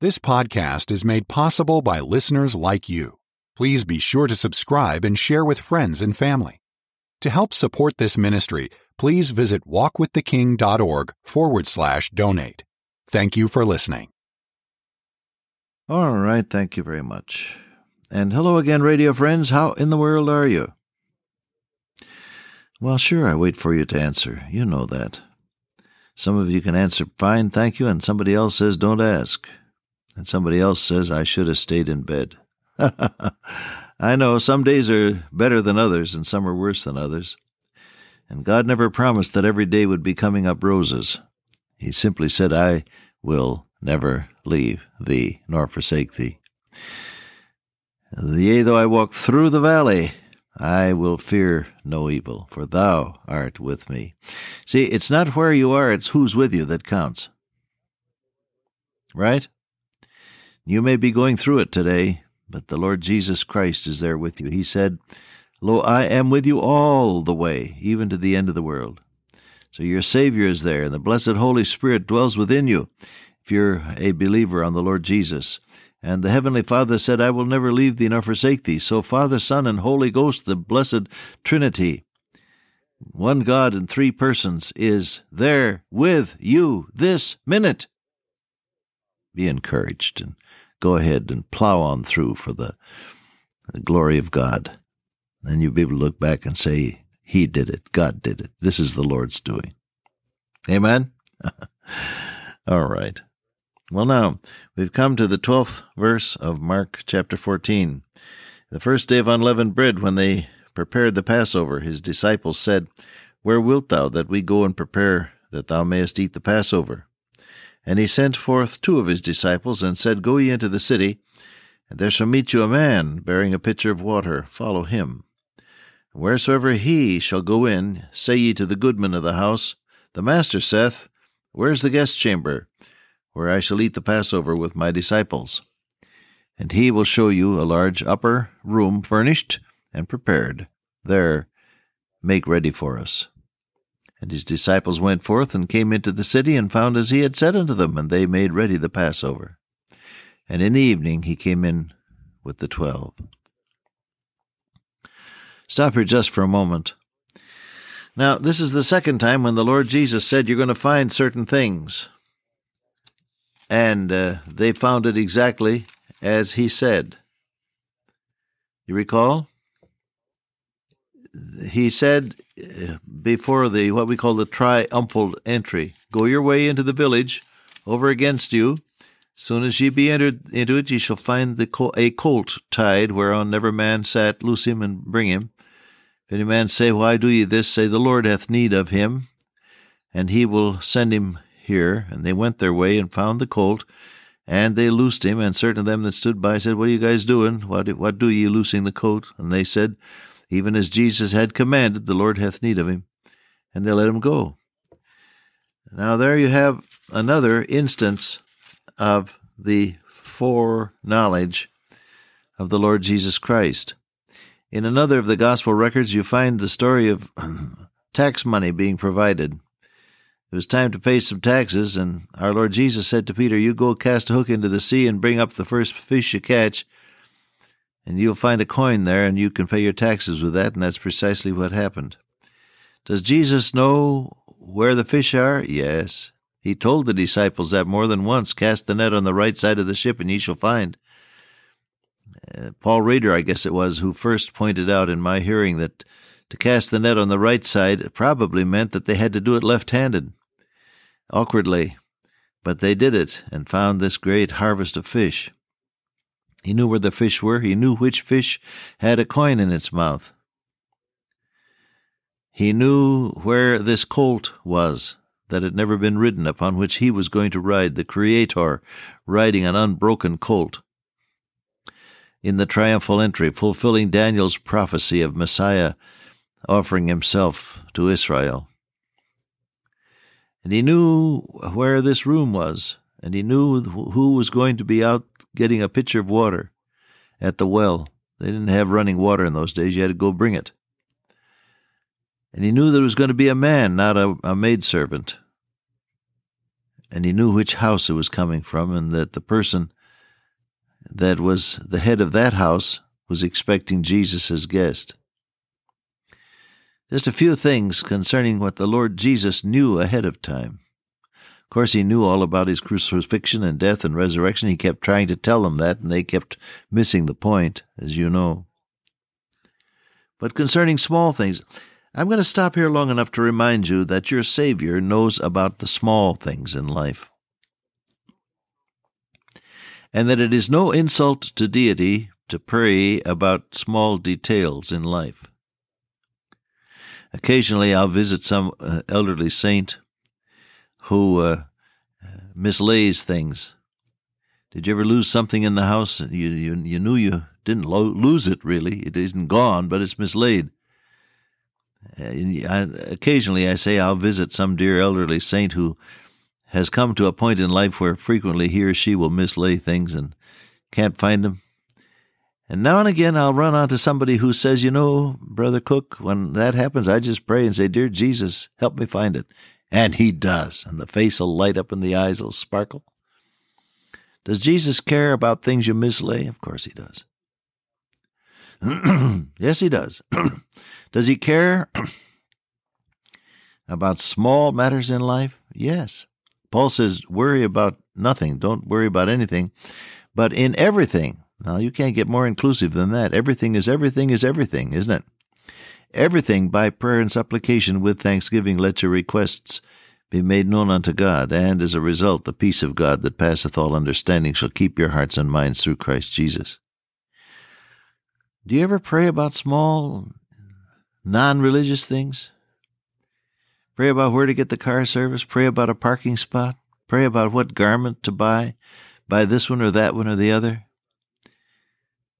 This podcast is made possible by listeners like you. Please be sure to subscribe and share with friends and family. To help support this ministry, please visit walkwiththeking.org forward slash donate. Thank you for listening. All right, thank you very much. And hello again, radio friends. How in the world are you? Well, sure, I wait for you to answer. You know that. Some of you can answer fine, thank you, and somebody else says don't ask. And somebody else says I should have stayed in bed. I know some days are better than others, and some are worse than others. And God never promised that every day would be coming up roses. He simply said, I will never leave thee nor forsake thee. Yea, though I walk through the valley, I will fear no evil, for thou art with me. See, it's not where you are, it's who's with you that counts. Right? You may be going through it today, but the Lord Jesus Christ is there with you. He said, Lo, I am with you all the way, even to the end of the world. So your Savior is there, and the blessed Holy Spirit dwells within you if you're a believer on the Lord Jesus. And the Heavenly Father said, I will never leave thee nor forsake thee. So Father, Son, and Holy Ghost, the blessed Trinity, one God in three persons, is there with you this minute. Be encouraged and go ahead and plow on through for the, the glory of God. Then you'll be able to look back and say, He did it. God did it. This is the Lord's doing. Amen? All right. Well, now, we've come to the 12th verse of Mark chapter 14. The first day of unleavened bread, when they prepared the Passover, his disciples said, Where wilt thou that we go and prepare that thou mayest eat the Passover? And he sent forth two of his disciples, and said, Go ye into the city, and there shall meet you a man bearing a pitcher of water. Follow him. And wheresoever he shall go in, say ye to the goodman of the house, The master saith, Where's the guest chamber, where I shall eat the Passover with my disciples? And he will show you a large upper room furnished and prepared. There make ready for us. And his disciples went forth and came into the city and found as he had said unto them, and they made ready the Passover. And in the evening he came in with the twelve. Stop here just for a moment. Now, this is the second time when the Lord Jesus said you're going to find certain things. And uh, they found it exactly as he said. You recall? He said uh, before the what we call the triumphal entry, Go your way into the village, over against you. Soon as ye be entered into it, ye shall find the a colt tied, whereon never man sat. Loose him and bring him. If any man say, Why do ye this? Say, The Lord hath need of him, and he will send him here. And they went their way and found the colt, and they loosed him. And certain of them that stood by said, What are you guys doing? What, what do ye loosing the colt? And they said, Even as Jesus had commanded, the Lord hath need of him. And they let him go. Now there you have another instance of the foreknowledge of the Lord Jesus Christ. In another of the gospel records, you find the story of tax money being provided. It was time to pay some taxes, and our Lord Jesus said to Peter, You go cast a hook into the sea and bring up the first fish you catch, and you'll find a coin there, and you can pay your taxes with that, and that's precisely what happened. Does Jesus know where the fish are? Yes. He told the disciples that more than once Cast the net on the right side of the ship, and ye shall find. Uh, Paul Reeder, I guess it was, who first pointed out in my hearing that to cast the net on the right side probably meant that they had to do it left handed, awkwardly. But they did it and found this great harvest of fish. He knew where the fish were, he knew which fish had a coin in its mouth. He knew where this colt was that had never been ridden, upon which he was going to ride, the Creator riding an unbroken colt in the triumphal entry, fulfilling Daniel's prophecy of Messiah offering himself to Israel. And he knew where this room was, and he knew who was going to be out getting a pitcher of water at the well. They didn't have running water in those days, you had to go bring it. And he knew there was going to be a man, not a, a maidservant. and he knew which house it was coming from, and that the person that was the head of that house was expecting Jesus as guest. Just a few things concerning what the Lord Jesus knew ahead of time. Of course, he knew all about his crucifixion and death and resurrection. He kept trying to tell them that, and they kept missing the point, as you know. But concerning small things, I'm going to stop here long enough to remind you that your Savior knows about the small things in life, and that it is no insult to deity to pray about small details in life. Occasionally, I'll visit some uh, elderly saint who uh, mislays things. Did you ever lose something in the house? You, you, you knew you didn't lo- lose it, really. It isn't gone, but it's mislaid. I, occasionally, I say I'll visit some dear elderly saint who has come to a point in life where frequently he or she will mislay things and can't find them. And now and again, I'll run onto somebody who says, You know, Brother Cook, when that happens, I just pray and say, Dear Jesus, help me find it. And he does, and the face will light up and the eyes will sparkle. Does Jesus care about things you mislay? Of course he does. yes, he does. does he care about small matters in life? Yes. Paul says, worry about nothing. Don't worry about anything. But in everything, now you can't get more inclusive than that. Everything is everything is everything, isn't it? Everything by prayer and supplication with thanksgiving let your requests be made known unto God, and as a result the peace of God that passeth all understanding shall keep your hearts and minds through Christ Jesus. Do you ever pray about small, non religious things? Pray about where to get the car service, pray about a parking spot, pray about what garment to buy, buy this one or that one or the other.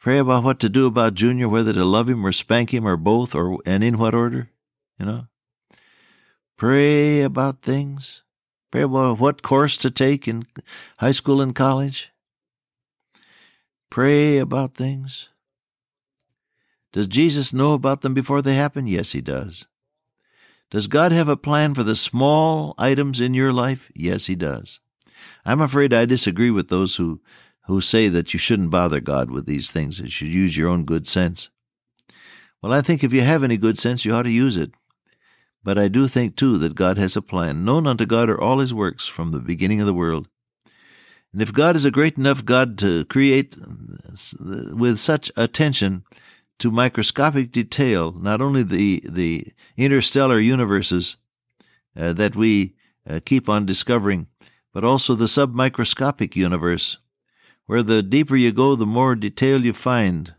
Pray about what to do about Junior, whether to love him or spank him or both, or and in what order, you know. Pray about things. Pray about what course to take in high school and college. Pray about things. Does Jesus know about them before they happen? Yes, he does. Does God have a plan for the small items in your life? Yes, he does. I'm afraid I disagree with those who who say that you shouldn't bother God with these things, that you should use your own good sense. Well, I think if you have any good sense, you ought to use it. But I do think, too, that God has a plan. Known unto God are all his works from the beginning of the world. And if God is a great enough God to create with such attention to microscopic detail, not only the, the interstellar universes uh, that we uh, keep on discovering, but also the submicroscopic universe where the deeper you go, the more detail you find.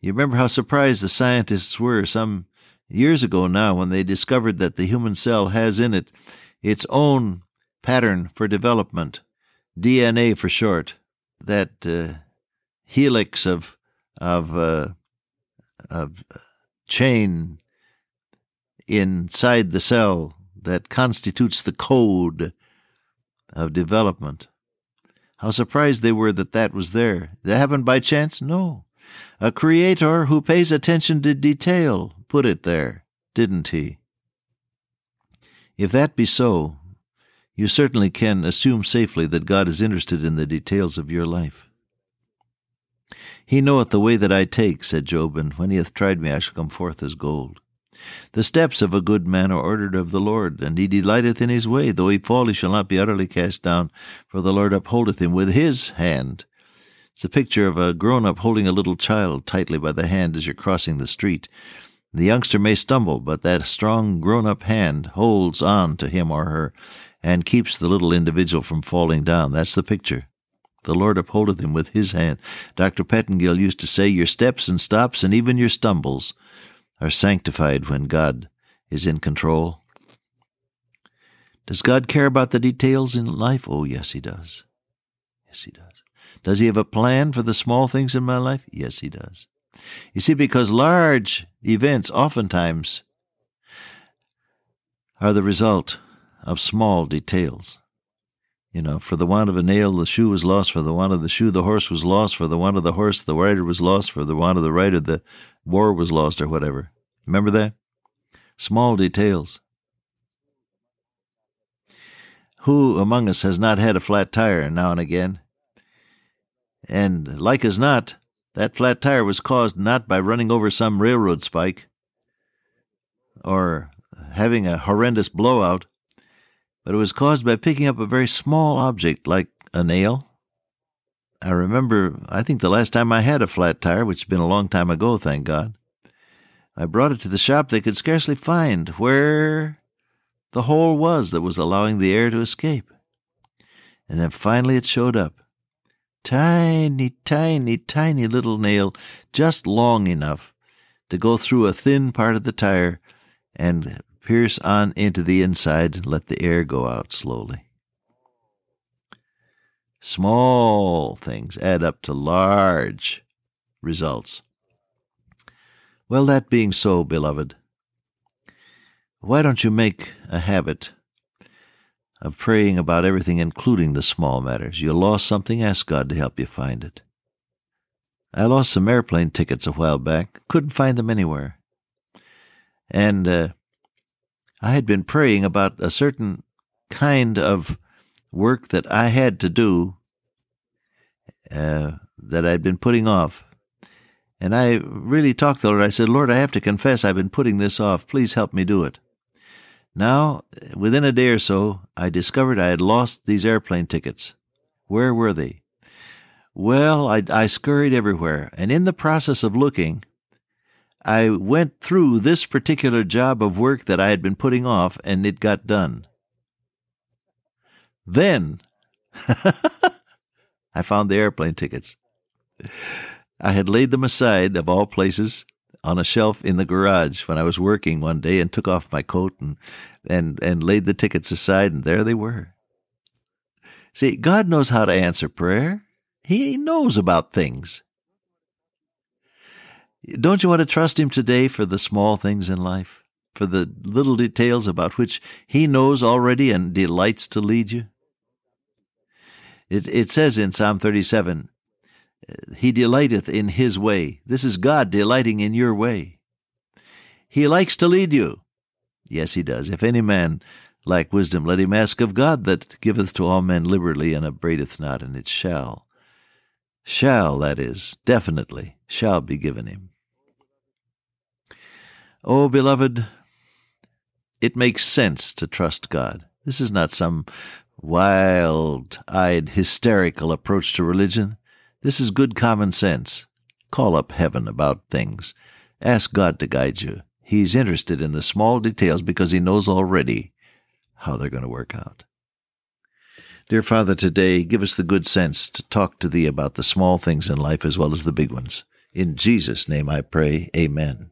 You remember how surprised the scientists were some years ago now when they discovered that the human cell has in it its own pattern for development, DNA for short, that uh, helix of of uh, of chain inside the cell that constitutes the code of development. How surprised they were that that was there. That happened by chance? No. A creator who pays attention to detail put it there, didn't he? If that be so, you certainly can assume safely that God is interested in the details of your life. He knoweth the way that I take, said Job, and when he hath tried me, I shall come forth as gold. The steps of a good man are ordered of the Lord, and he delighteth in his way. Though he fall, he shall not be utterly cast down, for the Lord upholdeth him with his hand. It's a picture of a grown up holding a little child tightly by the hand as you're crossing the street. The youngster may stumble, but that strong grown up hand holds on to him or her and keeps the little individual from falling down. That's the picture. The Lord upholdeth him with his hand. Dr. Pettingill used to say, Your steps and stops and even your stumbles are sanctified when God is in control. Does God care about the details in life? Oh, yes, He does. Yes, He does. Does He have a plan for the small things in my life? Yes, He does. You see, because large events oftentimes are the result of small details. You know, for the want of a nail, the shoe was lost. For the want of the shoe, the horse was lost. For the want of the horse, the rider was lost. For the want of the rider, the war was lost, or whatever. Remember that? Small details. Who among us has not had a flat tire now and again? And like as not, that flat tire was caused not by running over some railroad spike or having a horrendous blowout, but it was caused by picking up a very small object like a nail. I remember, I think the last time I had a flat tire, which has been a long time ago, thank God, I brought it to the shop. They could scarcely find where the hole was that was allowing the air to escape. And then finally it showed up. Tiny, tiny, tiny little nail, just long enough to go through a thin part of the tire and pierce on into the inside and let the air go out slowly. Small things add up to large results. Well, that being so, beloved, why don't you make a habit of praying about everything, including the small matters? You lost something, ask God to help you find it. I lost some airplane tickets a while back, couldn't find them anywhere. And uh, I had been praying about a certain kind of work that I had to do uh, that I'd been putting off. And I really talked to the Lord. I said, Lord, I have to confess I've been putting this off. Please help me do it. Now, within a day or so, I discovered I had lost these airplane tickets. Where were they? Well, I, I scurried everywhere, and in the process of looking, I went through this particular job of work that I had been putting off, and it got done. Then I found the airplane tickets. I had laid them aside, of all places, on a shelf in the garage when I was working one day and took off my coat and, and, and laid the tickets aside, and there they were. See, God knows how to answer prayer. He knows about things. Don't you want to trust Him today for the small things in life, for the little details about which He knows already and delights to lead you? It, it says in Psalm 37, uh, He delighteth in His way. This is God delighting in your way. He likes to lead you. Yes, He does. If any man lack wisdom, let him ask of God that giveth to all men liberally and upbraideth not, and it shall. Shall, that is, definitely, shall be given him. Oh, beloved, it makes sense to trust God. This is not some wild eyed, hysterical approach to religion. This is good common sense. Call up heaven about things. Ask God to guide you. He's interested in the small details because he knows already how they're going to work out. Dear Father, today give us the good sense to talk to Thee about the small things in life as well as the big ones. In Jesus' name I pray. Amen.